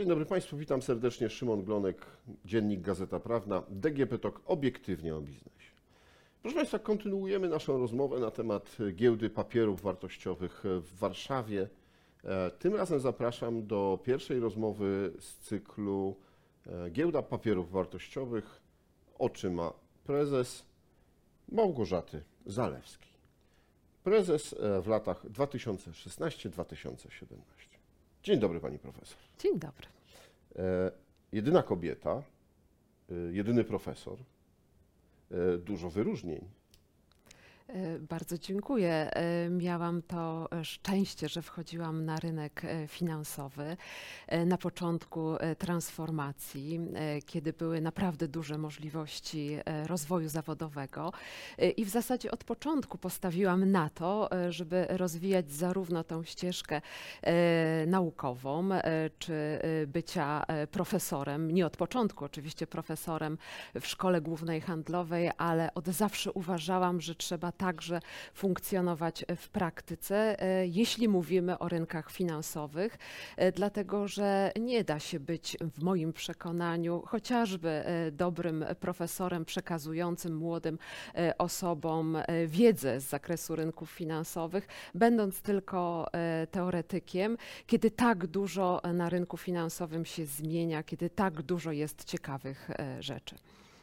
Dzień dobry Państwu, witam serdecznie. Szymon Glonek, Dziennik Gazeta Prawna, DGP TOK, obiektywnie o biznesie. Proszę Państwa, kontynuujemy naszą rozmowę na temat giełdy papierów wartościowych w Warszawie. E, Tym razem zapraszam do pierwszej rozmowy z cyklu e, Giełda papierów wartościowych. Oczy ma prezes Małgorzaty Zalewskiej. Prezes e, w latach 2016-2017. Dzień dobry Pani Profesor. Dzień dobry. E, jedyna kobieta, e, jedyny profesor, e, dużo wyróżnień. E, Bardzo dziękuję. E, Miałam to e, szczęście, że wchodziłam na rynek finansowy na początku transformacji, kiedy były naprawdę duże możliwości rozwoju zawodowego. I w zasadzie od początku postawiłam na to, żeby rozwijać zarówno tą ścieżkę naukową, czy bycia profesorem, nie od początku oczywiście profesorem w szkole głównej handlowej, ale od zawsze uważałam, że trzeba także funkcjonować w praktyce, e, jeśli mówimy o rynkach finansowych, e, dlatego że nie da się być w moim przekonaniu chociażby e, dobrym profesorem przekazującym młodym e, osobom e, wiedzę z zakresu rynków finansowych, będąc tylko e, teoretykiem, kiedy tak dużo na rynku finansowym się zmienia, kiedy tak dużo jest ciekawych e, rzeczy.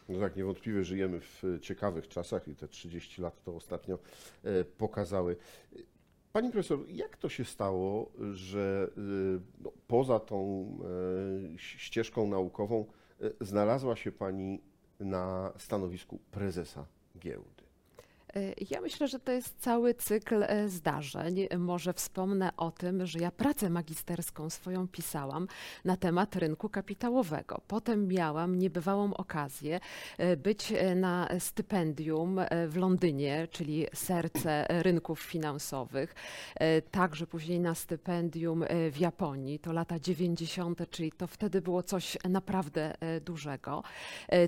No tak, niewątpliwie żyjemy w e, ciekawych czasach i te 30 lat to ostatnio e, pokazały. Pani profesor, jak to się stało, że e, no, poza tą ścieżką naukową znalazła się Pani na stanowisku prezesa giełdy? E, Ja myślę, że to jest cały cykl e, zdarzeń. Może wspomnę o tym, że ja pracę magisterską swoją pisałam na temat rynku kapitałowego. Potem miałam niebywałą okazję e, być na stypendium w Londynie, czyli serce rynków finansowych. Także później na stypendium w Japonii, to lata 90., czyli to wtedy było coś naprawdę dużego.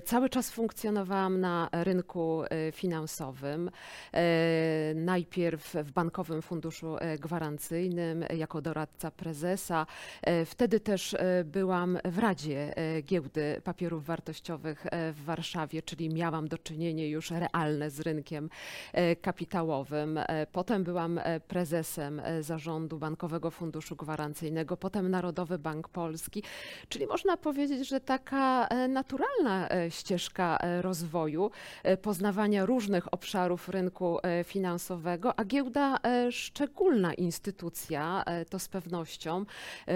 Cały czas funkcjonowałam na rynku finansowym. E, Najpierw w Bankowym Funduszu e, Gwarancyjnym jako doradca prezesa. E, Wtedy też byłam w Radzie Giełdy Papierów Wartościowych w Warszawie, czyli miałam do czynienia już realne z rynkiem kapitałowym. Potem byłam prezesem zarządu Bankowego Funduszu Gwarancyjnego, potem Narodowy Bank Polski, czyli można powiedzieć, że taka naturalna ścieżka rozwoju, poznawania różnych obszarów rynku e, finansowego, a giełda e, szczególna instytucja, e, to z pewnością,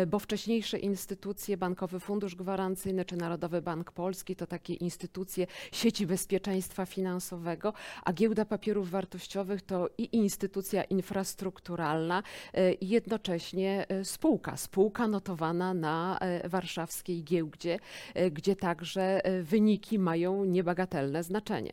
bo wcześniejsze instytucje, Bankowy Fundusz Gwarancyjny czy Narodowy Bank Polski, to takie instytucje sieci bezpieczeństwa finansowego, a giełda papierów wartościowych to i instytucja infrastrukturalna, i jednocześnie spółka, spółka notowana na warszawskiej giełdzie, gdzie także wyniki mają niebagatelne znaczenie.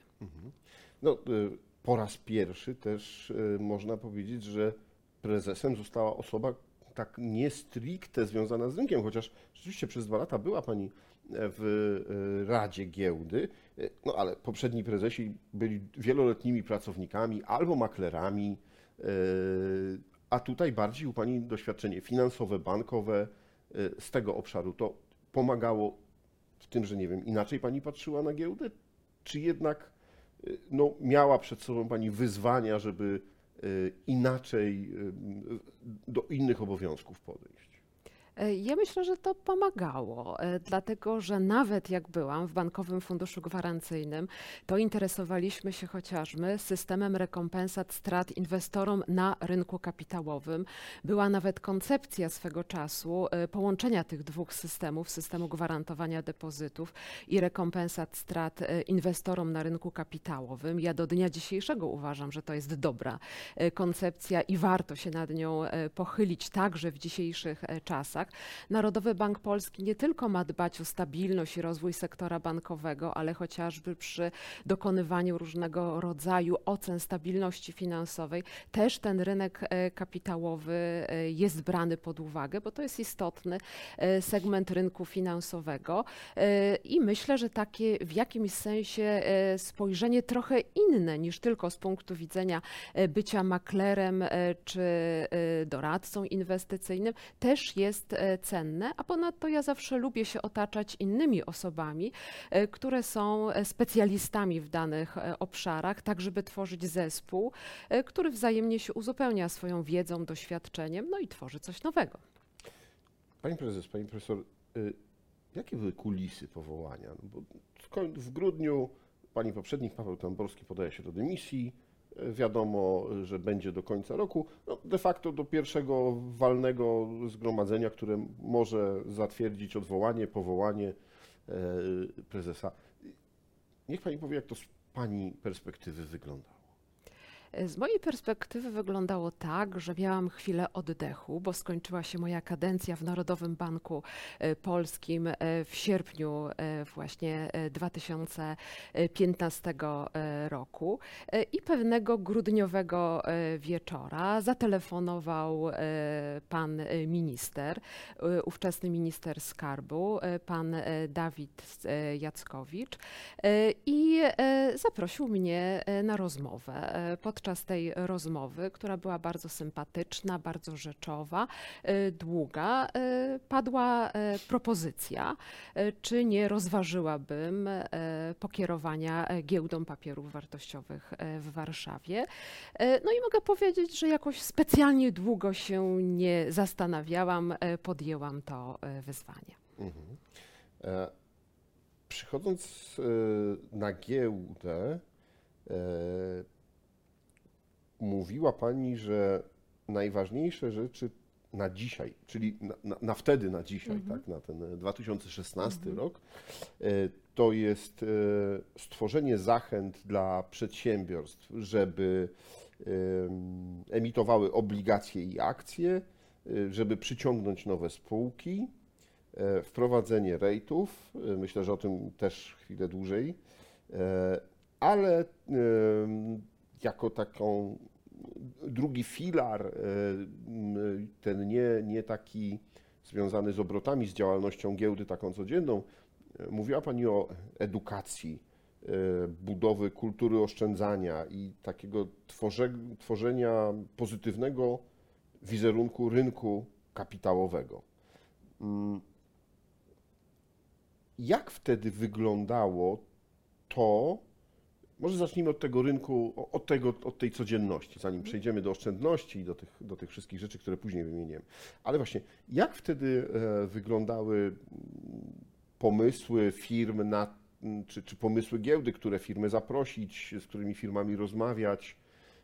No, y, po raz pierwszy też y, można powiedzieć, że prezesem została osoba tak nie stricte związana z rynkiem, chociaż rzeczywiście przez dwa lata była Pani e, w y, Radzie Giełdy, y, no ale poprzedni prezesi byli wieloletnimi pracownikami albo maklerami, y, a tutaj bardziej u Pani doświadczenie finansowe, bankowe z tego obszaru. To pomagało w tym, że nie wiem, inaczej Pani patrzyła na giełdę, czy jednak no, miała przed sobą Pani wyzwania, żeby y, inaczej y, do innych obowiązków podejść? E, Ja myślę, że to pomagało, e, dlatego że nawet jak byłam w Bankowym Funduszu Gwarancyjnym, to interesowaliśmy się chociażby systemem rekompensat strat inwestorom na rynku kapitałowym. Była nawet koncepcja swego czasu e, połączenia tych dwóch systemów, systemu gwarantowania depozytów i rekompensat strat inwestorom na rynku kapitałowym. Ja do dnia dzisiejszego uważam, że to jest dobra koncepcja i warto się nad nią pochylić także w dzisiejszych e, czasach. Narodowy Bank Polski nie tylko ma dbać o stabilność i rozwój sektora bankowego, ale chociażby przy dokonywaniu różnego rodzaju ocen stabilności finansowej też ten rynek e, kapitałowy e, jest brany pod uwagę, bo to jest istotny e, segment rynku finansowego i myślę, że takie w jakimś sensie spojrzenie trochę inne niż tylko z punktu widzenia bycia maklerem czy doradcą inwestycyjnym też jest e, cenne, a ponadto ja zawsze lubię się otaczać innymi osobami, e, które są e, specjalistami w danych obszarach, tak żeby tworzyć zespół, który wzajemnie się uzupełnia swoją wiedzą, doświadczeniem, no i tworzy coś nowego. Pani prezes, pani profesor, y, jakie były kulisy powołania? No w grudniu pani poprzednik Paweł Tamborski podaje się do dymisji. Wiadomo, że będzie do końca roku. No, de facto do pierwszego walnego zgromadzenia, które może zatwierdzić odwołanie, powołanie e, prezesa. Niech pani powie, jak to z pani perspektywy wyglądało. Z mojej perspektywy wyglądało tak, że miałam chwilę oddechu, bo skończyła się moja kadencja w Narodowym Banku e, Polskim e, w sierpniu e, właśnie e, 2015 e, roku i pewnego grudniowego wieczora zatelefonował pan minister, ówczesny minister skarbu, pan Dawid Jackowicz i zaprosił mnie na rozmowę. E, Podczas tej rozmowy, która była bardzo sympatyczna, bardzo rzeczowa, e, długa, e, padła e, propozycja, czy nie rozważyłabym pokierowania giełdą papierów wartościowych w Warszawie. No i mogę powiedzieć, że jakoś specjalnie długo się nie zastanawiałam, podjęłam to wyzwanie. Mhm. E, Przychodząc na giełdę, mówiła Pani, że najważniejsze rzeczy na dzisiaj, czyli na, na, na wtedy, na dzisiaj, Mhm. tak, na ten e, 2016 Mhm. rok, e, to jest e, stworzenie zachęt dla przedsiębiorstw, żeby em, emitowały obligacje i akcje, e, żeby przyciągnąć nowe spółki, e, wprowadzenie rejtów, e, myślę, że o tym też chwilę dłużej, e, ale jako taką drugi filar, e, ten nie, nie taki związany z obrotami, z działalnością giełdy taką codzienną, e, mówiła Pani o edukacji, e, budowy kultury oszczędzania i takiego tworze, tworzenia pozytywnego wizerunku rynku kapitałowego. Mm. Jak wtedy wyglądało to? Może zacznijmy od tego rynku, od, tego, od tej codzienności, zanim przejdziemy do oszczędności i do tych, do tych wszystkich rzeczy, które później wymieniłem. Ale właśnie, jak wtedy e, wyglądały pomysły firm na, czy, czy pomysły giełdy, które firmy zaprosić, z którymi firmami rozmawiać?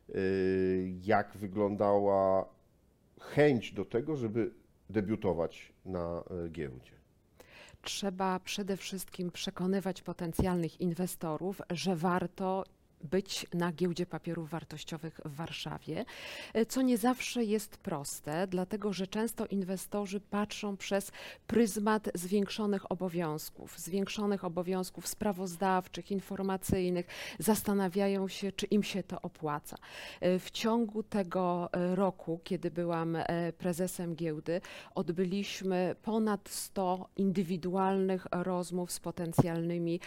Y, Jak wyglądała chęć do tego, żeby debiutować na e, giełdzie? Trzeba przede wszystkim przekonywać potencjalnych inwestorów, że warto być na giełdzie papierów wartościowych w Warszawie, e, co nie zawsze jest proste, dlatego że często inwestorzy patrzą przez pryzmat zwiększonych obowiązków, zwiększonych obowiązków sprawozdawczych, informacyjnych, zastanawiają się, czy im się to opłaca. E, W ciągu tego e, roku, kiedy byłam prezesem giełdy, odbyliśmy ponad 100 indywidualnych rozmów z potencjalnymi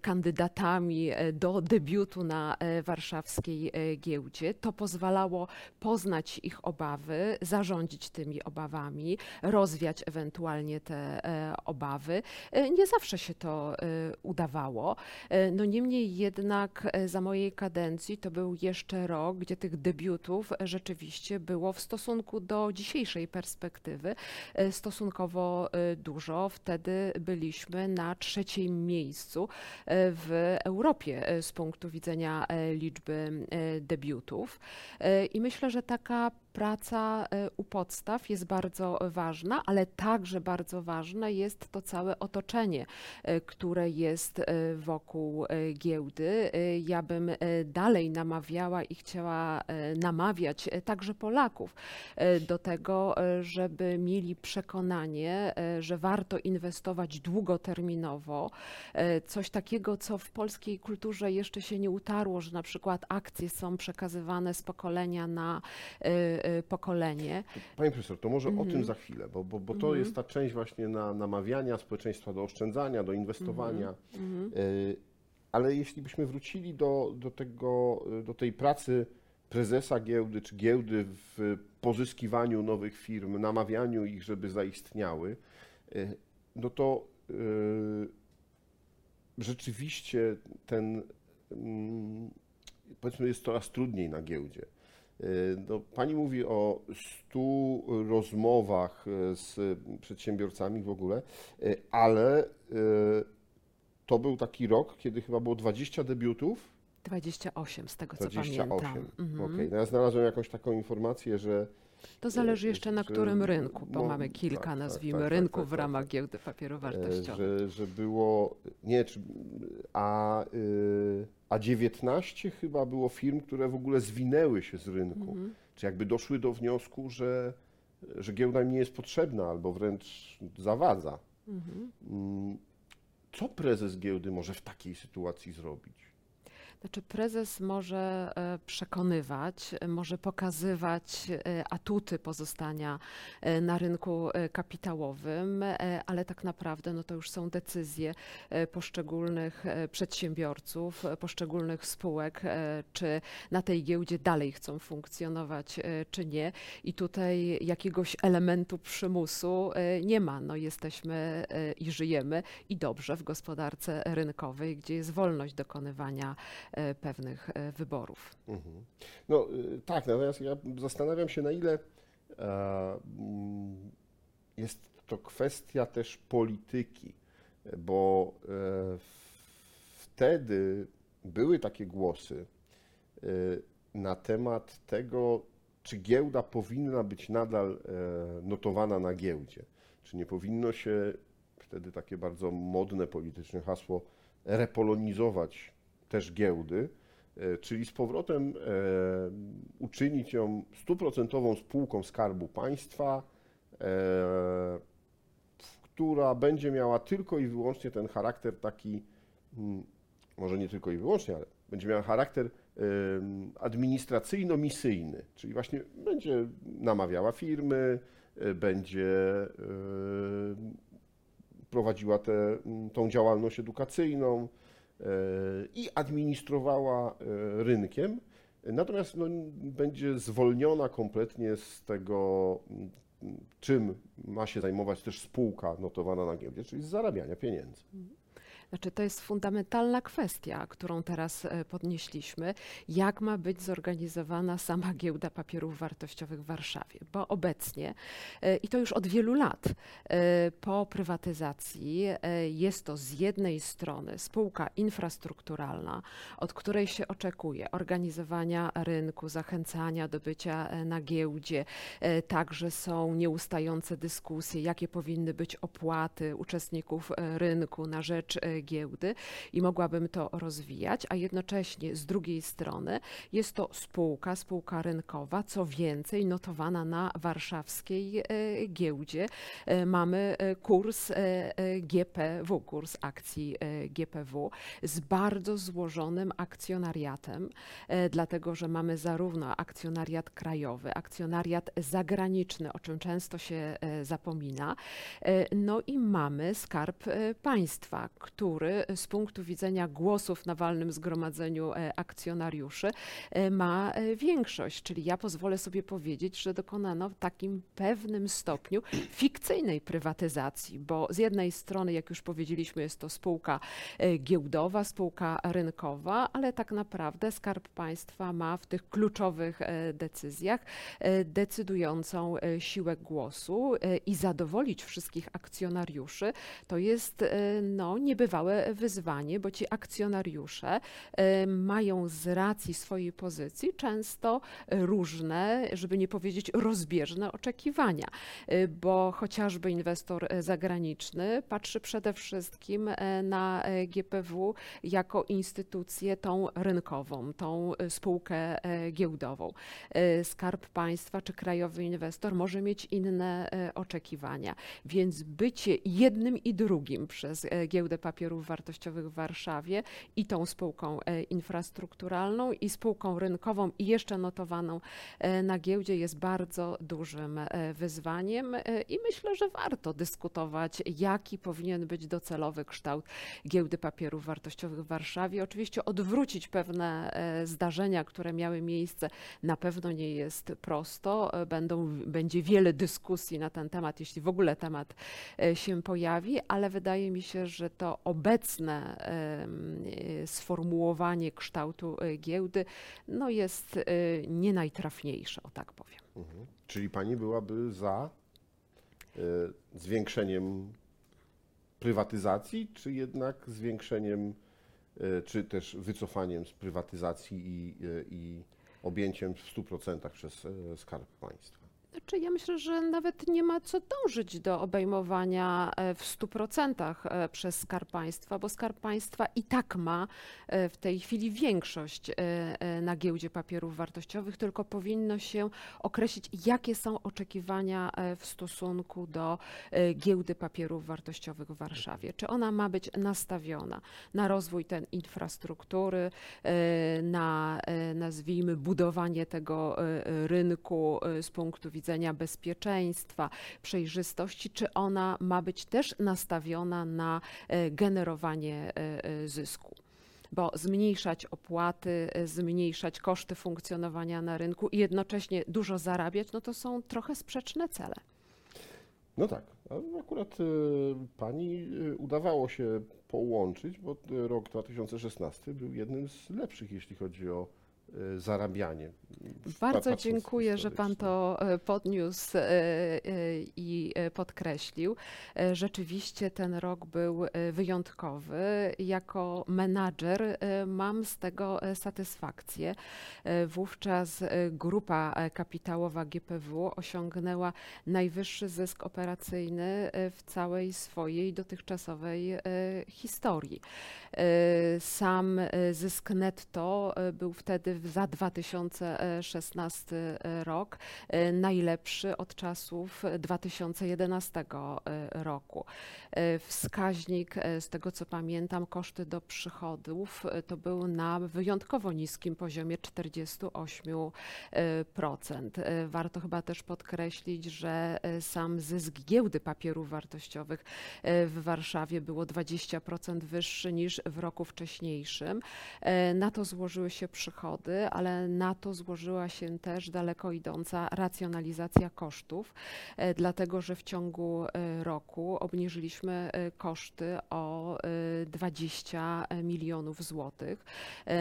kandydatami do debiutu na e, warszawskiej e, giełdzie. To pozwalało poznać ich obawy, zarządzić tymi obawami, rozwiać ewentualnie te e, obawy. Nie zawsze się to udawało. No niemniej jednak za mojej kadencji to był jeszcze rok, gdzie tych debiutów rzeczywiście było w stosunku do dzisiejszej perspektywy stosunkowo dużo. Wtedy byliśmy na trzecim miejscu w Europie z punktu widzenia e, liczby e, debiutów. E, I myślę, że taka praca e, u podstaw jest bardzo ważna, ale także bardzo ważne jest to całe otoczenie, e, które jest e, wokół giełdy. Ja bym dalej namawiała i chciała namawiać także Polaków do tego, żeby mieli przekonanie, że warto inwestować długoterminowo. Coś takiego, co w polskiej kulturze jeszcze się nie utarło, że na przykład akcje są przekazywane z pokolenia na pokolenie. Panie profesor, to może o Mhm. tym za chwilę, bo, bo, bo to Mhm. jest ta część właśnie na namawiania społeczeństwa do oszczędzania, do inwestowania. Mhm. Y, Ale jeśli byśmy wrócili do, do, tego, y, do tej pracy prezesa giełdy czy giełdy w pozyskiwaniu nowych firm, namawianiu ich, żeby zaistniały, no to rzeczywiście ten, mm, powiedzmy, jest coraz trudniej na giełdzie. E, No, pani mówi o stu rozmowach e, z przedsiębiorcami w ogóle, e, ale to był taki rok, kiedy chyba było 20 debiutów. 28 z tego co 28. pamiętam. Mhm. Okej, no ja znalazłem jakąś taką informację, że To zależy jeszcze na że- którym rynku, bo no, mamy kilka, tak, tak, nazwijmy, tak, tak, rynków tak, w tak, ramach tak. giełdy papierów e, wartościowych. że, że było, nie, czy, a, y, a 19 chyba było firm, które w ogóle zwinęły się z rynku, Mhm. czy jakby doszły do wniosku, że, że giełda im nie jest potrzebna albo wręcz zawadza. Mhm. Mm, Co prezes giełdy może w takiej sytuacji zrobić? Znaczy prezes może e, przekonywać, może pokazywać e, atuty pozostania e, na rynku kapitałowym, ale tak naprawdę no to już są decyzje poszczególnych przedsiębiorców, poszczególnych spółek, czy na tej giełdzie dalej chcą funkcjonować, czy nie. I tutaj jakiegoś elementu przymusu nie ma. No jesteśmy i żyjemy i dobrze w gospodarce rynkowej, gdzie jest wolność dokonywania pewnych e, wyborów. Mhm. No y, tak, natomiast ja zastanawiam się, na ile e, mm, jest to kwestia też polityki, bo e, wtedy były takie głosy e, na temat tego, czy giełda powinna być nadal e, notowana na giełdzie, czy nie powinno się, wtedy takie bardzo modne polityczne hasło, repolonizować też giełdy, e, czyli z powrotem e, uczynić ją stuprocentową spółką Skarbu Państwa, e, która będzie miała tylko i wyłącznie ten charakter taki, mm, może nie tylko i wyłącznie, ale będzie miała charakter administracyjno-misyjny, czyli właśnie będzie namawiała firmy, będzie prowadziła tę działalność edukacyjną i administrowała e, rynkiem. Natomiast no, będzie zwolniona kompletnie z tego, m, czym ma się zajmować też spółka notowana na giełdzie, czyli z zarabiania pieniędzy. Znaczy, to jest fundamentalna kwestia, którą teraz e, podnieśliśmy, jak ma być zorganizowana sama giełda papierów wartościowych w Warszawie, bo obecnie, e, i to już od wielu lat, e, po prywatyzacji jest to z jednej strony spółka infrastrukturalna, od której się oczekuje organizowania rynku, zachęcania do bycia na giełdzie, Także są nieustające dyskusje, jakie powinny być opłaty uczestników rynku na rzecz giełdy i mogłabym to rozwijać, a jednocześnie z drugiej strony jest to spółka, spółka rynkowa, co więcej notowana na warszawskiej e, giełdzie. E, Mamy e, kurs GPW, kurs akcji GPW z bardzo złożonym akcjonariatem, dlatego że mamy zarówno akcjonariat krajowy, akcjonariat zagraniczny, o czym często się zapomina, no i mamy skarb państwa, który z punktu widzenia głosów na walnym zgromadzeniu e, akcjonariuszy e, ma e, większość, czyli ja pozwolę sobie powiedzieć, że dokonano w takim pewnym stopniu fikcyjnej prywatyzacji, bo z jednej strony, jak już powiedzieliśmy, jest to spółka e, giełdowa, spółka rynkowa, ale tak naprawdę Skarb Państwa ma w tych kluczowych e, decyzjach e, decydującą e, siłę głosu e, i zadowolić wszystkich akcjonariuszy. To jest e, no, niebywałe wyzwanie, bo ci akcjonariusze e, mają z racji swojej pozycji często różne, żeby nie powiedzieć rozbieżne oczekiwania, e, bo chociażby inwestor e, zagraniczny patrzy przede wszystkim na GPW jako instytucję tą rynkową, tą spółkę giełdową. Skarb Państwa czy krajowy inwestor może mieć inne oczekiwania, więc bycie jednym i drugim przez giełdę papierów Papierów Wartościowych w Warszawie i tą spółką e, infrastrukturalną i spółką rynkową i jeszcze notowaną e, na giełdzie jest bardzo dużym e, wyzwaniem i myślę, że warto dyskutować, jaki powinien być docelowy kształt giełdy papierów wartościowych w Warszawie. Oczywiście odwrócić pewne zdarzenia, które miały miejsce, na pewno nie jest prosto. Będą, będzie wiele dyskusji na ten temat, jeśli w ogóle temat się pojawi, ale wydaje mi się, że to obecne sformułowanie kształtu e, giełdy no jest e, nie najtrafniejsze, o tak powiem. Mhm. Czyli pani byłaby za e, zwiększeniem prywatyzacji, czy jednak zwiększeniem, czy też wycofaniem z prywatyzacji i, i objęciem w 100% przez Skarb Państwa? Znaczy, ja myślę, że nawet nie ma co dążyć do obejmowania e, w 100% e, przez Skarb Państwa, bo Skarb Państwa i tak ma e, w tej chwili większość na giełdzie papierów wartościowych, tylko powinno się określić, jakie są oczekiwania w stosunku do giełdy papierów wartościowych w Warszawie. Czy ona ma być nastawiona na rozwój ten infrastruktury, na nazwijmy budowanie tego rynku z punktu widzenia bezpieczeństwa, przejrzystości, czy ona ma być też nastawiona na e, generowanie e, e, zysku. Bo zmniejszać opłaty, zmniejszać koszty funkcjonowania na rynku i jednocześnie dużo zarabiać, no to są trochę sprzeczne cele. No tak, akurat pani udawało się połączyć, bo rok 2016 był jednym z lepszych, jeśli chodzi o zarabianie. Bardzo dziękuję, że Pan to e, podniósł e, i podkreślił. Rzeczywiście ten rok był wyjątkowy. Jako menadżer mam z tego satysfakcję. Wówczas grupa kapitałowa GPW osiągnęła najwyższy zysk operacyjny w całej swojej dotychczasowej historii. Sam zysk netto był wtedy za 2016 rok e, najlepszy od czasów 2011 e, roku. E, Wskaźnik, e, z tego co pamiętam, koszty do przychodów e, to był na wyjątkowo niskim poziomie 48%. E, Warto chyba też podkreślić, że e, sam zysk giełdy papierów wartościowych e, w Warszawie było 20% wyższy niż w roku wcześniejszym. E, Na to złożyły się przychody, ale na to złożyła się też daleko idąca racjonalizacja kosztów, e, dlatego że w ciągu e, roku obniżyliśmy e, koszty o e, 20 milionów złotych.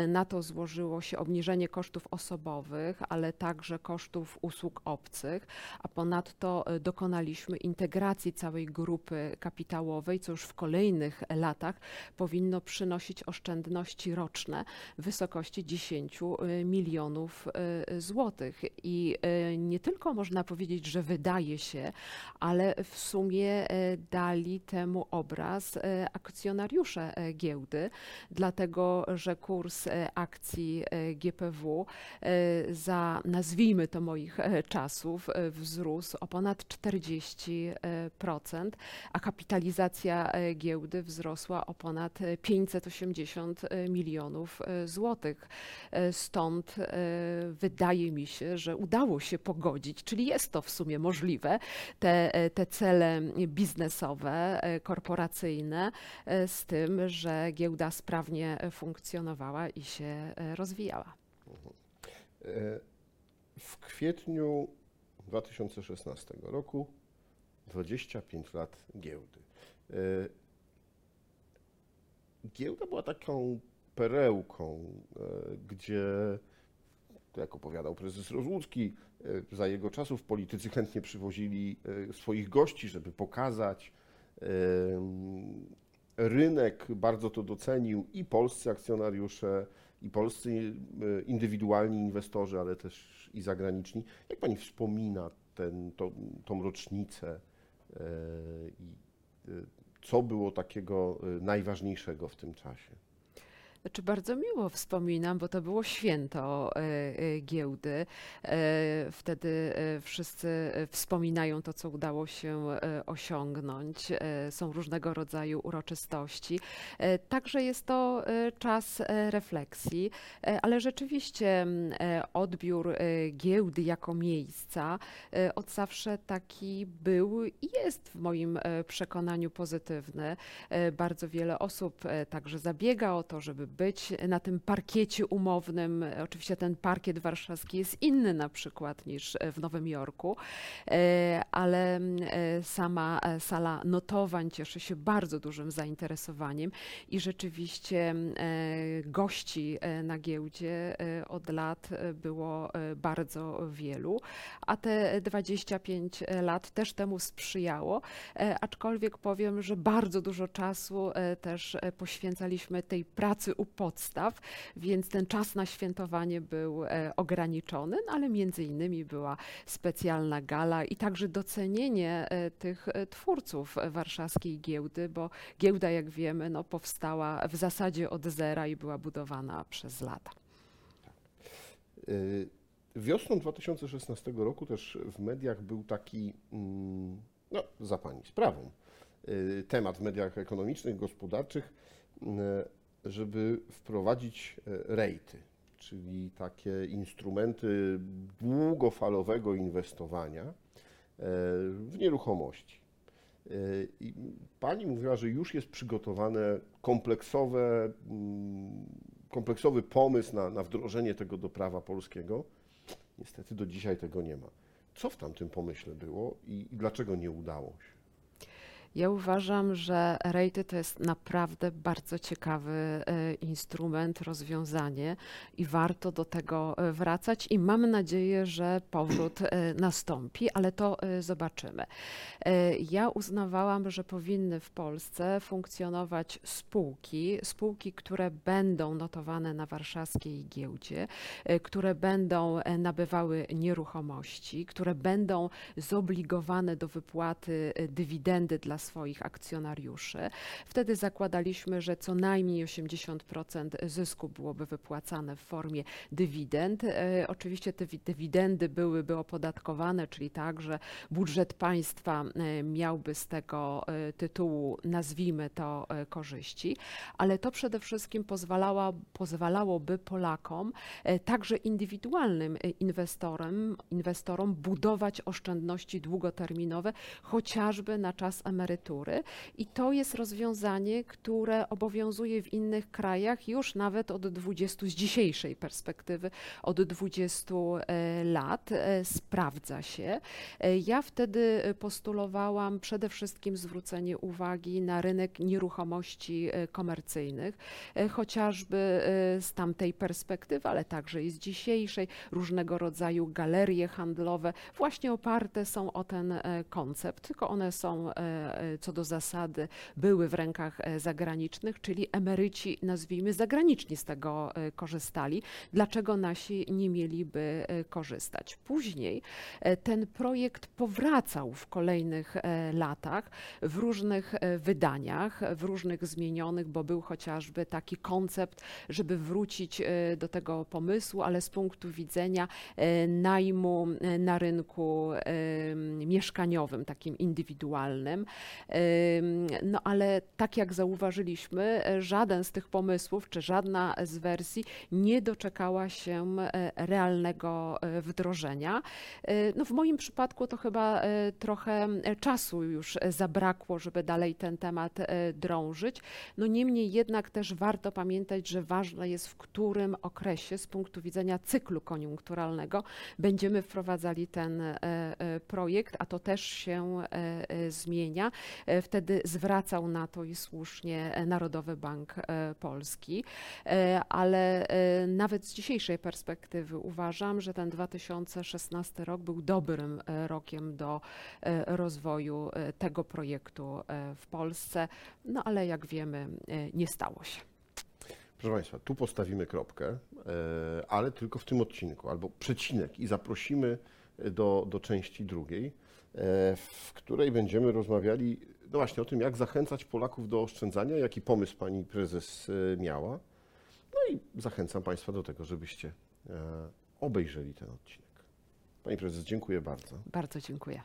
Na to złożyło się obniżenie kosztów osobowych, ale także kosztów usług obcych, a ponadto dokonaliśmy integracji całej grupy kapitałowej, co już w kolejnych latach powinno przynosić oszczędności roczne w wysokości 10 y, milionów y, złotych. I y, nie tylko można powiedzieć, że wydaje się, ale w sumie y, dali temu obraz y, akcjonariusze y, giełdy, dlatego że kurs y, akcji y, GPW y, za, nazwijmy to moich y, czasów, y, wzrósł o ponad 40%, a kapitalizacja giełdy wzrosła o ponad e, 580 milionów złotych. Stąd e, wydaje mi się, że udało się pogodzić, czyli jest to w sumie możliwe, te, e, te cele biznesowe, e, korporacyjne z tym, że giełda sprawnie funkcjonowała i się rozwijała. E, W kwietniu 2016 roku 25 lat giełdy. Giełda była taką perełką, e, gdzie, jak opowiadał prezes Rozłucki, e, za jego czasów politycy chętnie przywozili e, swoich gości, żeby pokazać. Rynek bardzo to docenił i polscy akcjonariusze, i polscy indywidualni inwestorzy, ale też i zagraniczni. Jak pani wspomina ten, tą, tą rocznicę i co było takiego najważniejszego w tym czasie? Znaczy bardzo miło wspominam, bo to było święto e, e, giełdy. E, Wtedy wszyscy wspominają to, co udało się osiągnąć. Są różnego rodzaju uroczystości. Także jest to czas refleksji, ale rzeczywiście odbiór giełdy jako miejsca od zawsze taki był i jest w moim przekonaniu pozytywny. Bardzo wiele osób także zabiega o to, żeby być na tym parkiecie umownym. Oczywiście ten parkiet warszawski jest inny na przykład niż e, w Nowym Jorku, e, ale e, sama sala notowań cieszy się bardzo dużym zainteresowaniem i rzeczywiście gości na giełdzie od lat było bardzo wielu, a te 25 lat też temu sprzyjało, aczkolwiek powiem, że bardzo dużo czasu też poświęcaliśmy tej pracy u podstaw, więc ten czas na świętowanie był e, ograniczony, no ale między innymi była specjalna gala i także docenienie e, tych e, twórców warszawskiej giełdy, bo giełda, jak wiemy, no, powstała w zasadzie od zera i była budowana przez lata. Wiosną 2016 roku też w mediach był taki, mm, no za Pani sprawą, temat w mediach ekonomicznych, gospodarczych, żeby wprowadzić y, rejty, czyli takie instrumenty długofalowego inwestowania y, w nieruchomości. Y, I Pani mówiła, że już jest przygotowane kompleksowe, mm, kompleksowy pomysł na, na wdrożenie tego do prawa polskiego. Niestety do dzisiaj tego nie ma. Co w tamtym pomyśle było i, i dlaczego nie udało się? Ja uważam, że rejty to jest naprawdę bardzo ciekawy e, instrument, rozwiązanie i warto do tego e, wracać i mam nadzieję, że powrót e, nastąpi, ale to zobaczymy. Ja uznawałam, że powinny w Polsce funkcjonować spółki, spółki, które będą notowane na warszawskiej giełdzie, które będą nabywały nieruchomości, które będą zobligowane do wypłaty dywidendy dla swoich akcjonariuszy. Wtedy zakładaliśmy, że co najmniej 80% zysku byłoby wypłacane w formie dywidend. E, Oczywiście te wi- dywidendy byłyby opodatkowane, czyli tak, że budżet państwa e, miałby z tego e, tytułu, nazwijmy to, korzyści, ale to przede wszystkim pozwalała, pozwalałoby Polakom, także indywidualnym inwestorem, inwestorom, budować oszczędności długoterminowe, chociażby na czas emerytury. I to jest rozwiązanie, które obowiązuje w innych krajach już nawet od 20, z dzisiejszej perspektywy, od 20 e, lat. E, Sprawdza się. E, Ja wtedy postulowałam przede wszystkim zwrócenie uwagi na rynek nieruchomości komercyjnych, chociażby z tamtej perspektywy, ale także i z dzisiejszej, różnego rodzaju galerie handlowe właśnie oparte są o ten koncept, tylko one są co do zasady były w rękach e, zagranicznych, czyli emeryci, nazwijmy, zagraniczni z tego e, korzystali. Dlaczego nasi nie mieliby e, korzystać? Później e, ten projekt powracał w kolejnych e, latach w różnych e, wydaniach, w różnych zmienionych, bo był chociażby taki koncept, żeby wrócić e, do tego pomysłu, ale z punktu widzenia e, najmu e, na rynku mieszkaniowym, takim indywidualnym. No ale tak jak zauważyliśmy, żaden z tych pomysłów, czy żadna z wersji nie doczekała się e, realnego e, wdrożenia. E, No w moim przypadku to chyba trochę czasu już zabrakło, żeby dalej ten temat drążyć. No niemniej jednak też warto pamiętać, że ważne jest w którym okresie z punktu widzenia cyklu koniunkturalnego będziemy wprowadzali ten projekt, a to też się zmienia. E, Wtedy zwracał na to i słusznie e, Narodowy Bank e, Polski, ale nawet z dzisiejszej perspektywy uważam, że ten 2016 rok był dobrym rokiem do rozwoju tego projektu w Polsce, no ale jak wiemy, nie stało się. Proszę Państwa, tu postawimy kropkę, ale tylko w tym odcinku, albo przecinek i zaprosimy do, do części drugiej, w której będziemy rozmawiali no właśnie o tym, jak zachęcać Polaków do oszczędzania, jaki pomysł Pani Prezes e, miała. No i zachęcam Państwa do tego, żebyście e, obejrzeli ten odcinek. Pani prezes, dziękuję bardzo. Bardzo dziękuję.